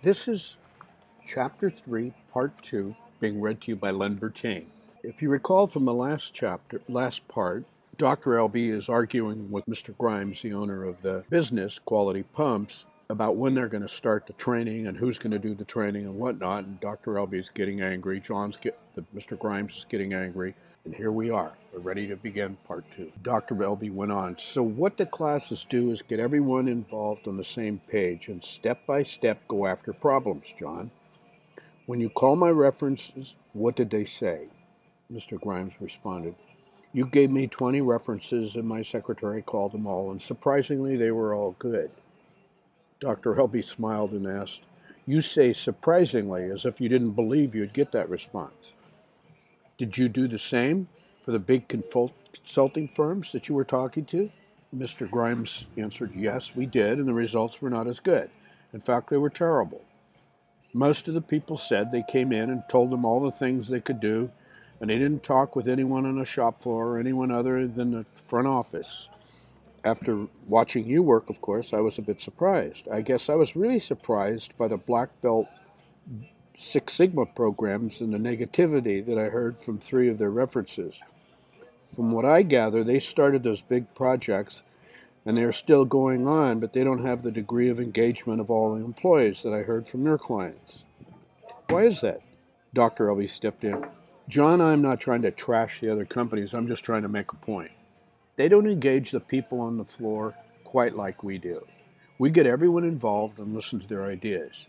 This is Chapter 3, Part 2, being read to you by Len Bertain. If you recall from the last chapter, last part, Dr. Elbie is arguing with Mr. Grimes, the owner of the business, Quality Pumps, about when they're going to start the training and who's going to do the training and whatnot. And Dr. Elbie is getting angry. John's get, Mr. Grimes is getting angry. And here we are. We're ready to begin part two. Dr. Elbie went on. So, what the classes do is get everyone involved on the same page and step by step go after problems, John. When you call my references, what did they say? Mr. Grimes responded, You gave me 20 references, and my secretary called them all, and surprisingly, they were all good. Dr. Elbie smiled and asked, You say surprisingly, as if you didn't believe you'd get that response. Did you do the same for the big consulting firms that you were talking to? Mr. Grimes answered, Yes, we did, and the results were not as good. In fact, they were terrible. Most of the people said they came in and told them all the things they could do, and they didn't talk with anyone on the shop floor or anyone other than the front office. After watching you work, of course, I was a bit surprised. I guess I was really surprised by the black belt Six Sigma programs and the negativity that I heard from three of their references. From what I gather, they started those big projects and they're still going on, but they don't have the degree of engagement of all the employees that I heard from their clients. Why is that? Dr. Elbie stepped in. John, I'm not trying to trash the other companies, I'm just trying to make a point. They don't engage the people on the floor quite like we do. We get everyone involved and listen to their ideas.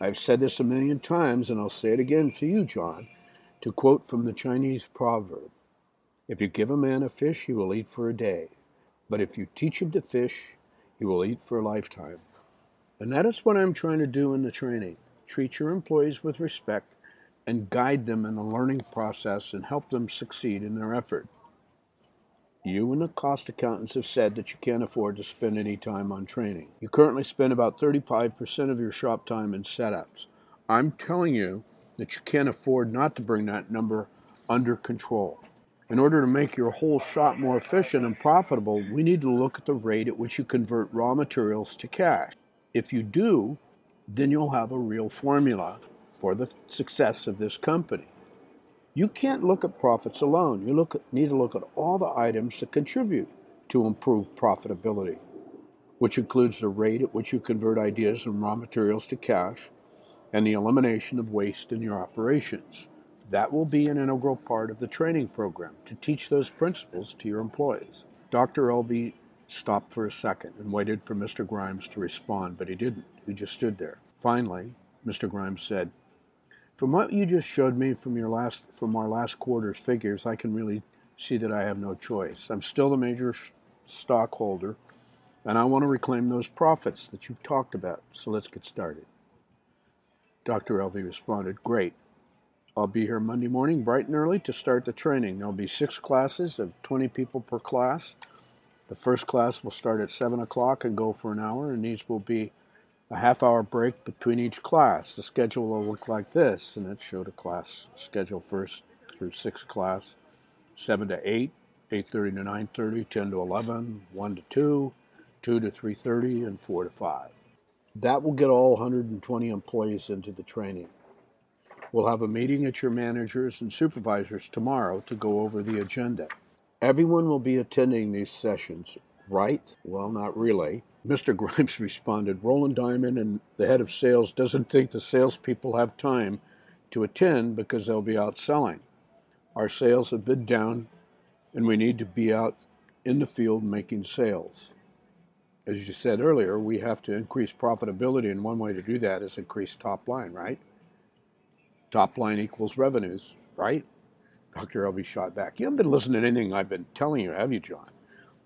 I've said this a million times, and I'll say it again to you, John, to quote from the Chinese proverb If you give a man a fish, he will eat for a day, but if you teach him to fish, he will eat for a lifetime. And that is what I'm trying to do in the training. Treat your employees with respect and guide them in the learning process and help them succeed in their effort. You and the cost accountants have said that you can't afford to spend any time on training. You currently spend about 35% of your shop time in setups. I'm telling you that you can't afford not to bring that number under control. In order to make your whole shop more efficient and profitable, we need to look at the rate at which you convert raw materials to cash. If you do, then you'll have a real formula for the success of this company. You can't look at profits alone. You look at, need to look at all the items that contribute to improved profitability, which includes the rate at which you convert ideas and raw materials to cash and the elimination of waste in your operations. That will be an integral part of the training program to teach those principles to your employees. Dr. Elbie stopped for a second and waited for Mr. Grimes to respond, but he didn't. He just stood there. Finally, Mr. Grimes said, from what you just showed me from your last from our last quarter's figures, I can really see that I have no choice. I'm still the major stockholder, and I want to reclaim those profits that you've talked about. So let's get started. Dr. Elbie responded, Great. I'll be here Monday morning bright and early to start the training. There'll be six classes of 20 people per class. The first class will start at 7 o'clock and go for an hour, and these will be a half hour break between each class. The schedule will look like this, and it showed a class schedule first through sixth class, 7 to 8, 8.30 to 9.30, 10 to 11, 1 to 2, 2 to 3.30, and 4 to 5. That will get all 120 employees into the training. We'll have a meeting at your managers and supervisors tomorrow to go over the agenda. Everyone will be attending these sessions, right? Well, not really. Mr. Grimes responded, Roland Diamond and the head of sales doesn't think the salespeople have time to attend because they'll be out selling. Our sales have been down, and we need to be out in the field making sales. As you said earlier, we have to increase profitability, and one way to do that is increase top line, right? Top line equals revenues, right? Dr. Elbie shot back. You haven't been listening to anything I've been telling you, have you, John?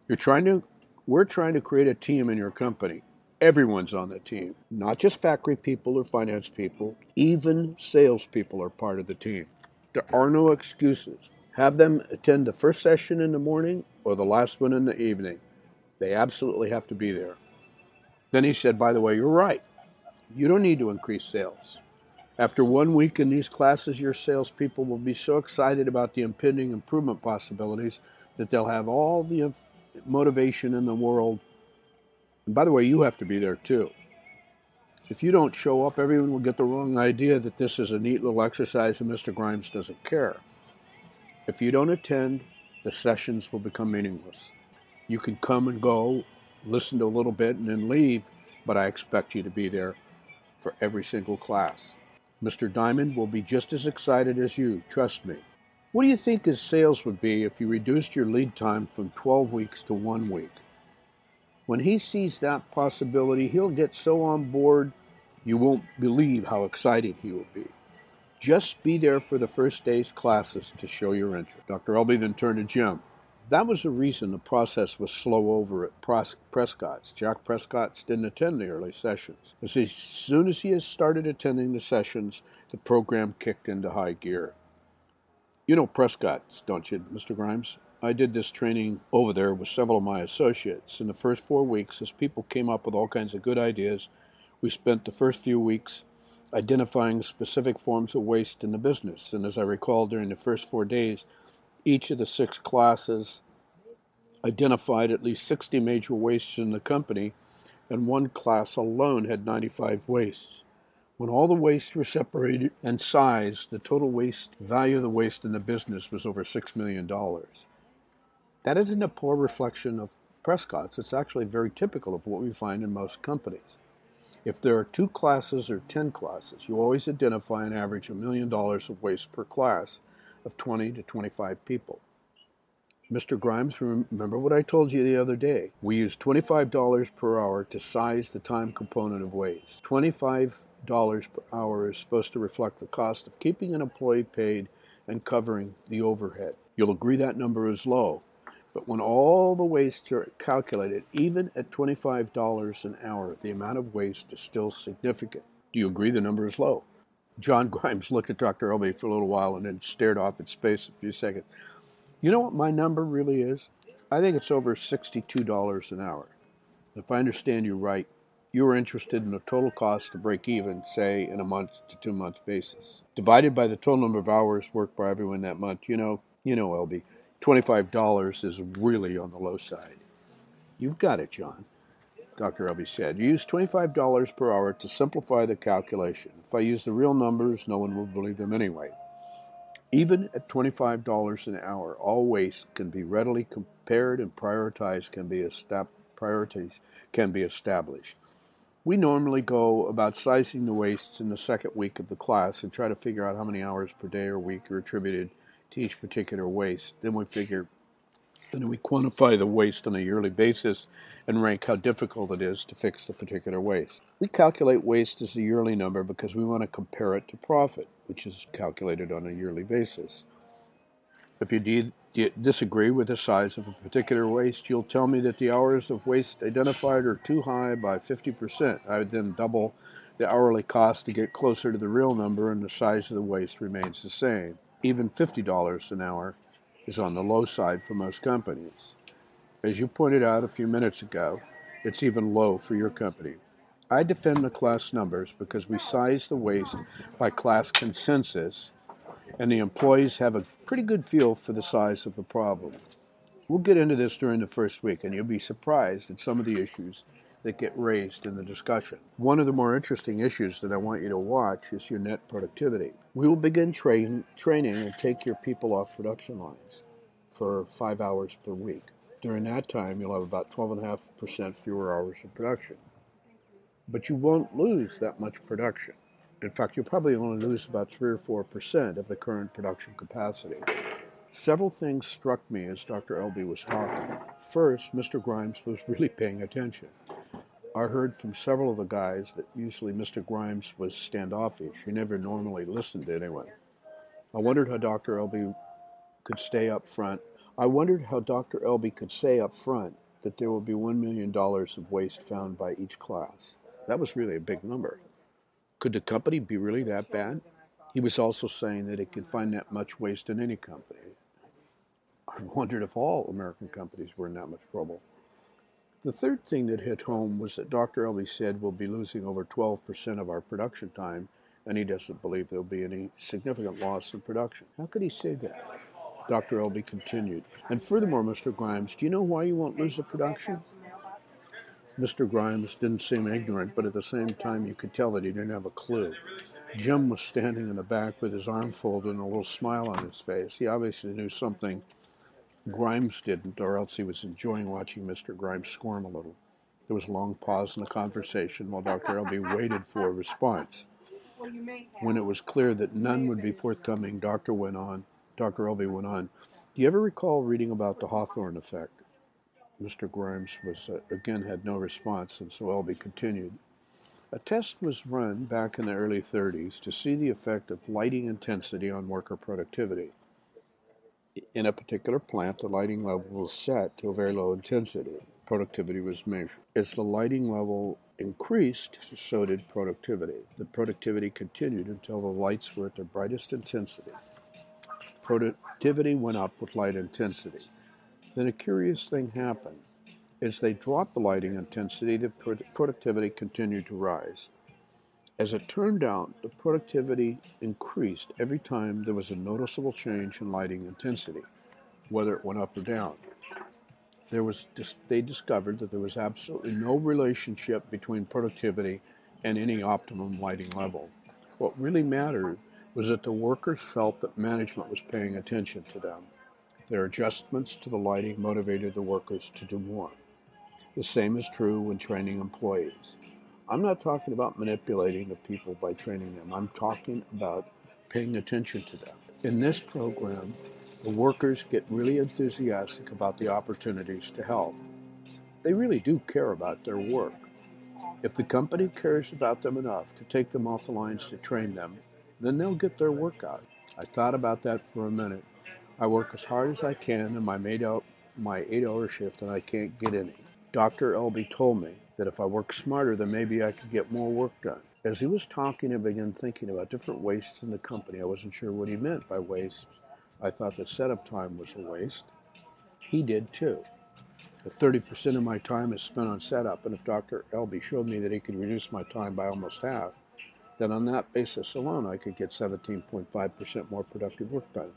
You're trying to we're trying to create a team in your company. Everyone's on the team, not just factory people or finance people. Even salespeople are part of the team. There are no excuses. Have them attend the first session in the morning or the last one in the evening. They absolutely have to be there. Then he said, By the way, you're right. You don't need to increase sales. After one week in these classes, your salespeople will be so excited about the impending improvement possibilities that they'll have all the motivation in the world. And by the way, you have to be there too. If you don't show up, everyone will get the wrong idea that this is a neat little exercise and Mr. Grimes doesn't care. If you don't attend, the sessions will become meaningless. You can come and go, listen to a little bit, and then leave, but I expect you to be there for every single class. Mr. Diamond will be just as excited as you, trust me. What do you think his sales would be if you reduced your lead time from 12 weeks to one week? When he sees that possibility, he'll get so on board you won't believe how excited he will be. Just be there for the first day's classes to show your interest. Dr. Elbie then turned to Jim. That was the reason the process was slow over at Prescott's. Jack Prescott's didn't attend the early sessions. As soon as he has started attending the sessions, the program kicked into high gear. You know Prescott's, don't you, Mr. Grimes? I did this training over there with several of my associates. In the first four weeks, as people came up with all kinds of good ideas, we spent the first few weeks identifying specific forms of waste in the business. And as I recall, during the first four days, each of the six classes identified at least 60 major wastes in the company, and one class alone had 95 wastes. When all the wastes were separated and sized, the total waste value of the waste in the business was over $6 million. That isn't a poor reflection of Prescott's. It's actually very typical of what we find in most companies. If there are two classes or 10 classes, you always identify an average of a million dollars of waste per class of 20 to 25 people. Mr. Grimes, remember what I told you the other day. We use $25 per hour to size the time component of waste. $25 per hour is supposed to reflect the cost of keeping an employee paid and covering the overhead. You'll agree that number is low. But when all the wastes are calculated, even at $25 an hour, the amount of waste is still significant. Do you agree the number is low? John Grimes looked at Dr. Elbie for a little while and then stared off at space a few seconds. You know what my number really is? I think it's over $62 an hour. If I understand you right, you are interested in the total cost to break even, say, in a month to two month basis. Divided by the total number of hours worked by everyone that month, you know, you know, Elbie, $25 is really on the low side. You've got it, John, Dr. Elbie said. Use $25 per hour to simplify the calculation. If I use the real numbers, no one will believe them anyway. Even at $25 an hour, all waste can be readily compared and prioritized can be estab- priorities can be established. We normally go about sizing the wastes in the second week of the class and try to figure out how many hours per day or week are attributed to each particular waste. Then we figure, then we quantify the waste on a yearly basis and rank how difficult it is to fix the particular waste. We calculate waste as a yearly number because we want to compare it to profit, which is calculated on a yearly basis. If you de- de- disagree with the size of a particular waste, you'll tell me that the hours of waste identified are too high by 50%. I would then double the hourly cost to get closer to the real number, and the size of the waste remains the same even $50 an hour is on the low side for most companies. As you pointed out a few minutes ago, it's even low for your company. I defend the class numbers because we size the waste by class consensus, and the employees have a pretty good feel for the size of the problem. We'll get into this during the first week, and you'll be surprised at some of the issues that get raised in the discussion. One of the more interesting issues that I want you to watch is your net productivity. We will begin train, training and take your people off production lines for five hours per week. During that time, you'll have about 12.5% fewer hours of production. But you won't lose that much production. In fact, you'll probably only lose about 3 or 4% of the current production capacity. Several things struck me as Dr. Elbie was talking. First, Mr. Grimes was really paying attention. I heard from several of the guys that usually Mr. Grimes was standoffish. He never normally listened to anyone. I wondered how Dr. Elbie could stay up front. I wondered how Dr. Elbie could say up front that there will be $1 million of waste found by each class. That was really a big number. Could the company be really that bad? He was also saying that it could find that much waste in any company. I wondered if all American companies were in that much trouble. The third thing that hit home was that Dr. Elbie said we'll be losing over 12% of our production time, and he doesn't believe there'll be any significant loss in production. How could he say that? Dr. Elbie continued. And furthermore, Mr. Grimes, do you know why you won't lose the production? Mr. Grimes didn't seem ignorant, but at the same time, you could tell that he didn't have a clue. Jim was standing in the back with his arm folded and a little smile on his face. He obviously knew something Grimes didn't, or else he was enjoying watching Mr. Grimes squirm a little. There was a long pause in the conversation while Dr. Elbie waited for a response. When it was clear that none would be forthcoming, Doctor went on. Dr. Elbie went on. Do you ever recall reading about the Hawthorne effect? Mr. Grimes was uh, again had no response, and so Elbie continued. A test was run back in the early 30s to see the effect of lighting intensity on worker productivity. In a particular plant, the lighting level was set to a very low intensity. Productivity was measured. As the lighting level increased, so did productivity. The productivity continued until the lights were at their brightest intensity. Productivity went up with light intensity. Then a curious thing happened. As they dropped the lighting intensity, the productivity continued to rise. As it turned out, the productivity increased every time there was a noticeable change in lighting intensity, whether it went up or down. There was, they discovered that there was absolutely no relationship between productivity and any optimum lighting level. What really mattered was that the workers felt that management was paying attention to them. Their adjustments to the lighting motivated the workers to do more. The same is true when training employees. I'm not talking about manipulating the people by training them. I'm talking about paying attention to them. In this program, the workers get really enthusiastic about the opportunities to help. They really do care about their work. If the company cares about them enough to take them off the lines to train them, then they'll get their work out. I thought about that for a minute. I work as hard as I can in my eight hour, my eight hour shift and I can't get any. Dr. Elbie told me that if I worked smarter, then maybe I could get more work done. As he was talking, I began thinking about different wastes in the company. I wasn't sure what he meant by waste. I thought that setup time was a waste. He did too. If 30% of my time is spent on setup, and if Dr. Elbie showed me that he could reduce my time by almost half, then on that basis alone, I could get 17.5% more productive work done.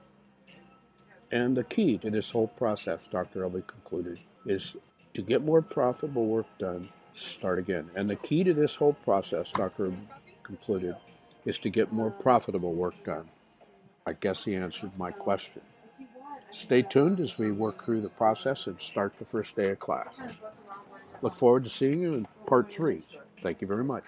And the key to this whole process, Dr. Elbie concluded, is to get more profitable work done, start again. And the key to this whole process, Dr. concluded, is to get more profitable work done. I guess he answered my question. Stay tuned as we work through the process and start the first day of class. Look forward to seeing you in part three. Thank you very much.